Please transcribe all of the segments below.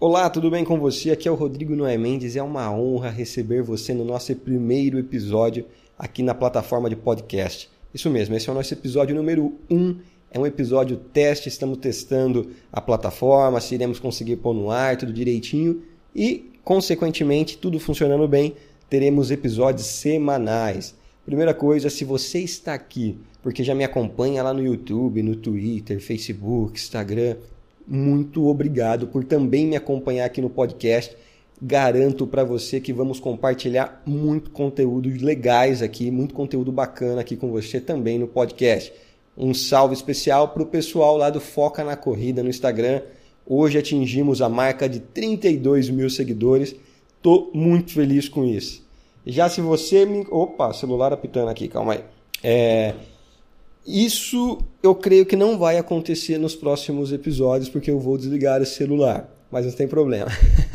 Olá, tudo bem com você? Aqui é o Rodrigo Noé Mendes e é uma honra receber você no nosso primeiro episódio aqui na plataforma de podcast. Isso mesmo, esse é o nosso episódio número 1. Um, é um episódio teste, estamos testando a plataforma, se iremos conseguir pôr no ar, tudo direitinho e, consequentemente, tudo funcionando bem, teremos episódios semanais. Primeira coisa, se você está aqui porque já me acompanha lá no YouTube, no Twitter, Facebook, Instagram, muito obrigado por também me acompanhar aqui no podcast. Garanto para você que vamos compartilhar muito conteúdo legais aqui, muito conteúdo bacana aqui com você também no podcast. Um salve especial para o pessoal lá do Foca na Corrida no Instagram. Hoje atingimos a marca de 32 mil seguidores. Tô muito feliz com isso. Já se você me. Opa, celular apitando aqui, calma aí. É, isso eu creio que não vai acontecer nos próximos episódios, porque eu vou desligar o celular. Mas não tem problema.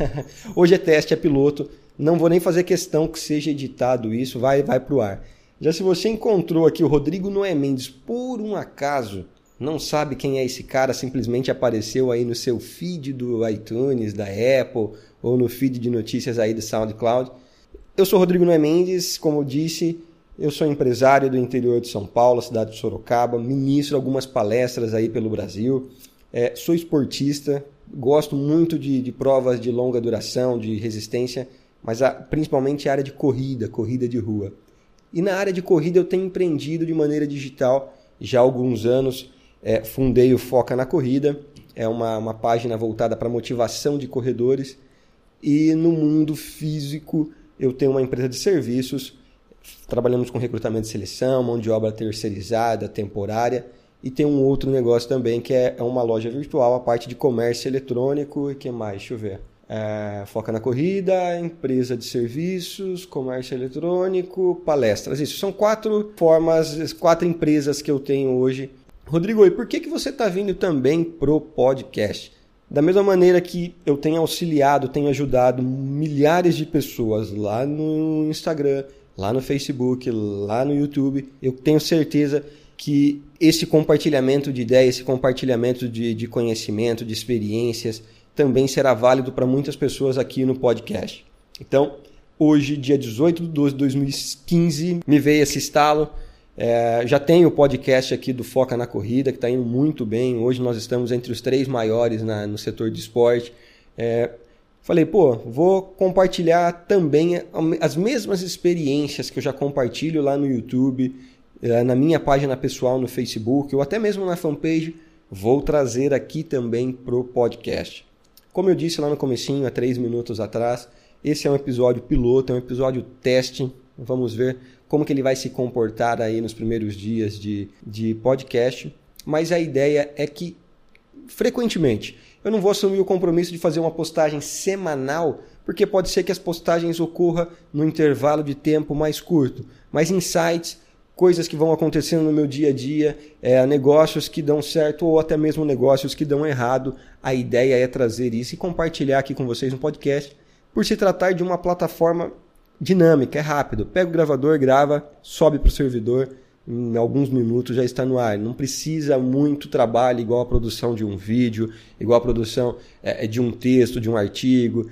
Hoje é teste, é piloto. Não vou nem fazer questão que seja editado isso, vai, vai pro ar. Já se você encontrou aqui o Rodrigo Noé Mendes por um acaso, não sabe quem é esse cara, simplesmente apareceu aí no seu feed do iTunes, da Apple, ou no feed de notícias aí do SoundCloud. Eu sou Rodrigo Noé Mendes, como eu disse, eu sou empresário do interior de São Paulo, cidade de Sorocaba, ministro algumas palestras aí pelo Brasil, é, sou esportista, gosto muito de, de, provas de longa duração, de resistência, mas a, principalmente a área de corrida, corrida de rua. E na área de corrida eu tenho empreendido de maneira digital já há alguns anos. É, fundei o Foca na Corrida, é uma, uma página voltada para motivação de corredores. E no mundo físico eu tenho uma empresa de serviços Trabalhamos com recrutamento de seleção, mão de obra terceirizada, temporária. E tem um outro negócio também que é, é uma loja virtual, a parte de comércio eletrônico e que mais? Deixa eu ver. É, foca na corrida, empresa de serviços, comércio eletrônico, palestras. Isso são quatro formas, quatro empresas que eu tenho hoje. Rodrigo, e por que, que você está vindo também pro podcast? Da mesma maneira que eu tenho auxiliado, tenho ajudado milhares de pessoas lá no Instagram, lá no Facebook, lá no YouTube. Eu tenho certeza que esse compartilhamento de ideias, esse compartilhamento de, de conhecimento, de experiências, também será válido para muitas pessoas aqui no podcast. Então, hoje, dia 18 de 12 de 2015, me veio esse estalo. É, já tenho o podcast aqui do Foca na Corrida, que está indo muito bem. Hoje nós estamos entre os três maiores na, no setor de esporte. É, Falei, pô, vou compartilhar também as mesmas experiências que eu já compartilho lá no YouTube, eh, na minha página pessoal no Facebook ou até mesmo na fanpage, vou trazer aqui também pro podcast. Como eu disse lá no comecinho, há três minutos atrás, esse é um episódio piloto, é um episódio teste. Vamos ver como que ele vai se comportar aí nos primeiros dias de, de podcast. Mas a ideia é que, frequentemente, eu não vou assumir o compromisso de fazer uma postagem semanal, porque pode ser que as postagens ocorram no intervalo de tempo mais curto. Mas insights, coisas que vão acontecendo no meu dia a dia, é, negócios que dão certo ou até mesmo negócios que dão errado. A ideia é trazer isso e compartilhar aqui com vocês no podcast, por se tratar de uma plataforma dinâmica, é rápido. Pega o gravador, grava, sobe para o servidor em alguns minutos já está no ar. Não precisa muito trabalho igual a produção de um vídeo, igual a produção é, de um texto, de um artigo.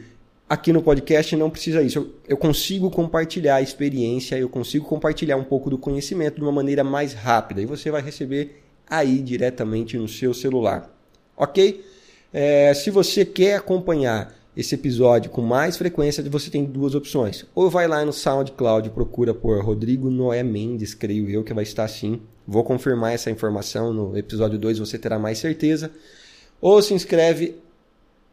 Aqui no podcast não precisa isso. Eu, eu consigo compartilhar a experiência, eu consigo compartilhar um pouco do conhecimento de uma maneira mais rápida e você vai receber aí diretamente no seu celular. Ok? É, se você quer acompanhar esse episódio com mais frequência, você tem duas opções. Ou vai lá no SoundCloud procura por Rodrigo Noé Mendes, creio eu que vai estar assim. Vou confirmar essa informação no episódio 2, você terá mais certeza. Ou se inscreve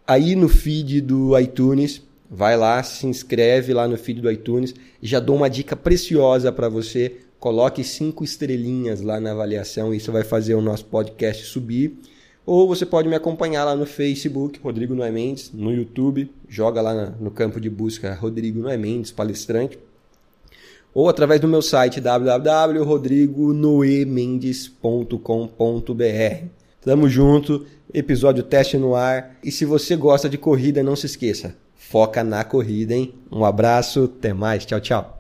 aí no feed do iTunes. Vai lá, se inscreve lá no feed do iTunes. Já dou uma dica preciosa para você. Coloque cinco estrelinhas lá na avaliação. Isso vai fazer o nosso podcast subir. Ou você pode me acompanhar lá no Facebook, Rodrigo Noé Mendes, no YouTube, joga lá no campo de busca Rodrigo Noé Mendes, palestrante. Ou através do meu site www.rodrigonoemendes.com.br. Tamo junto, episódio teste no ar. E se você gosta de corrida, não se esqueça, foca na corrida, hein? Um abraço, até mais, tchau, tchau.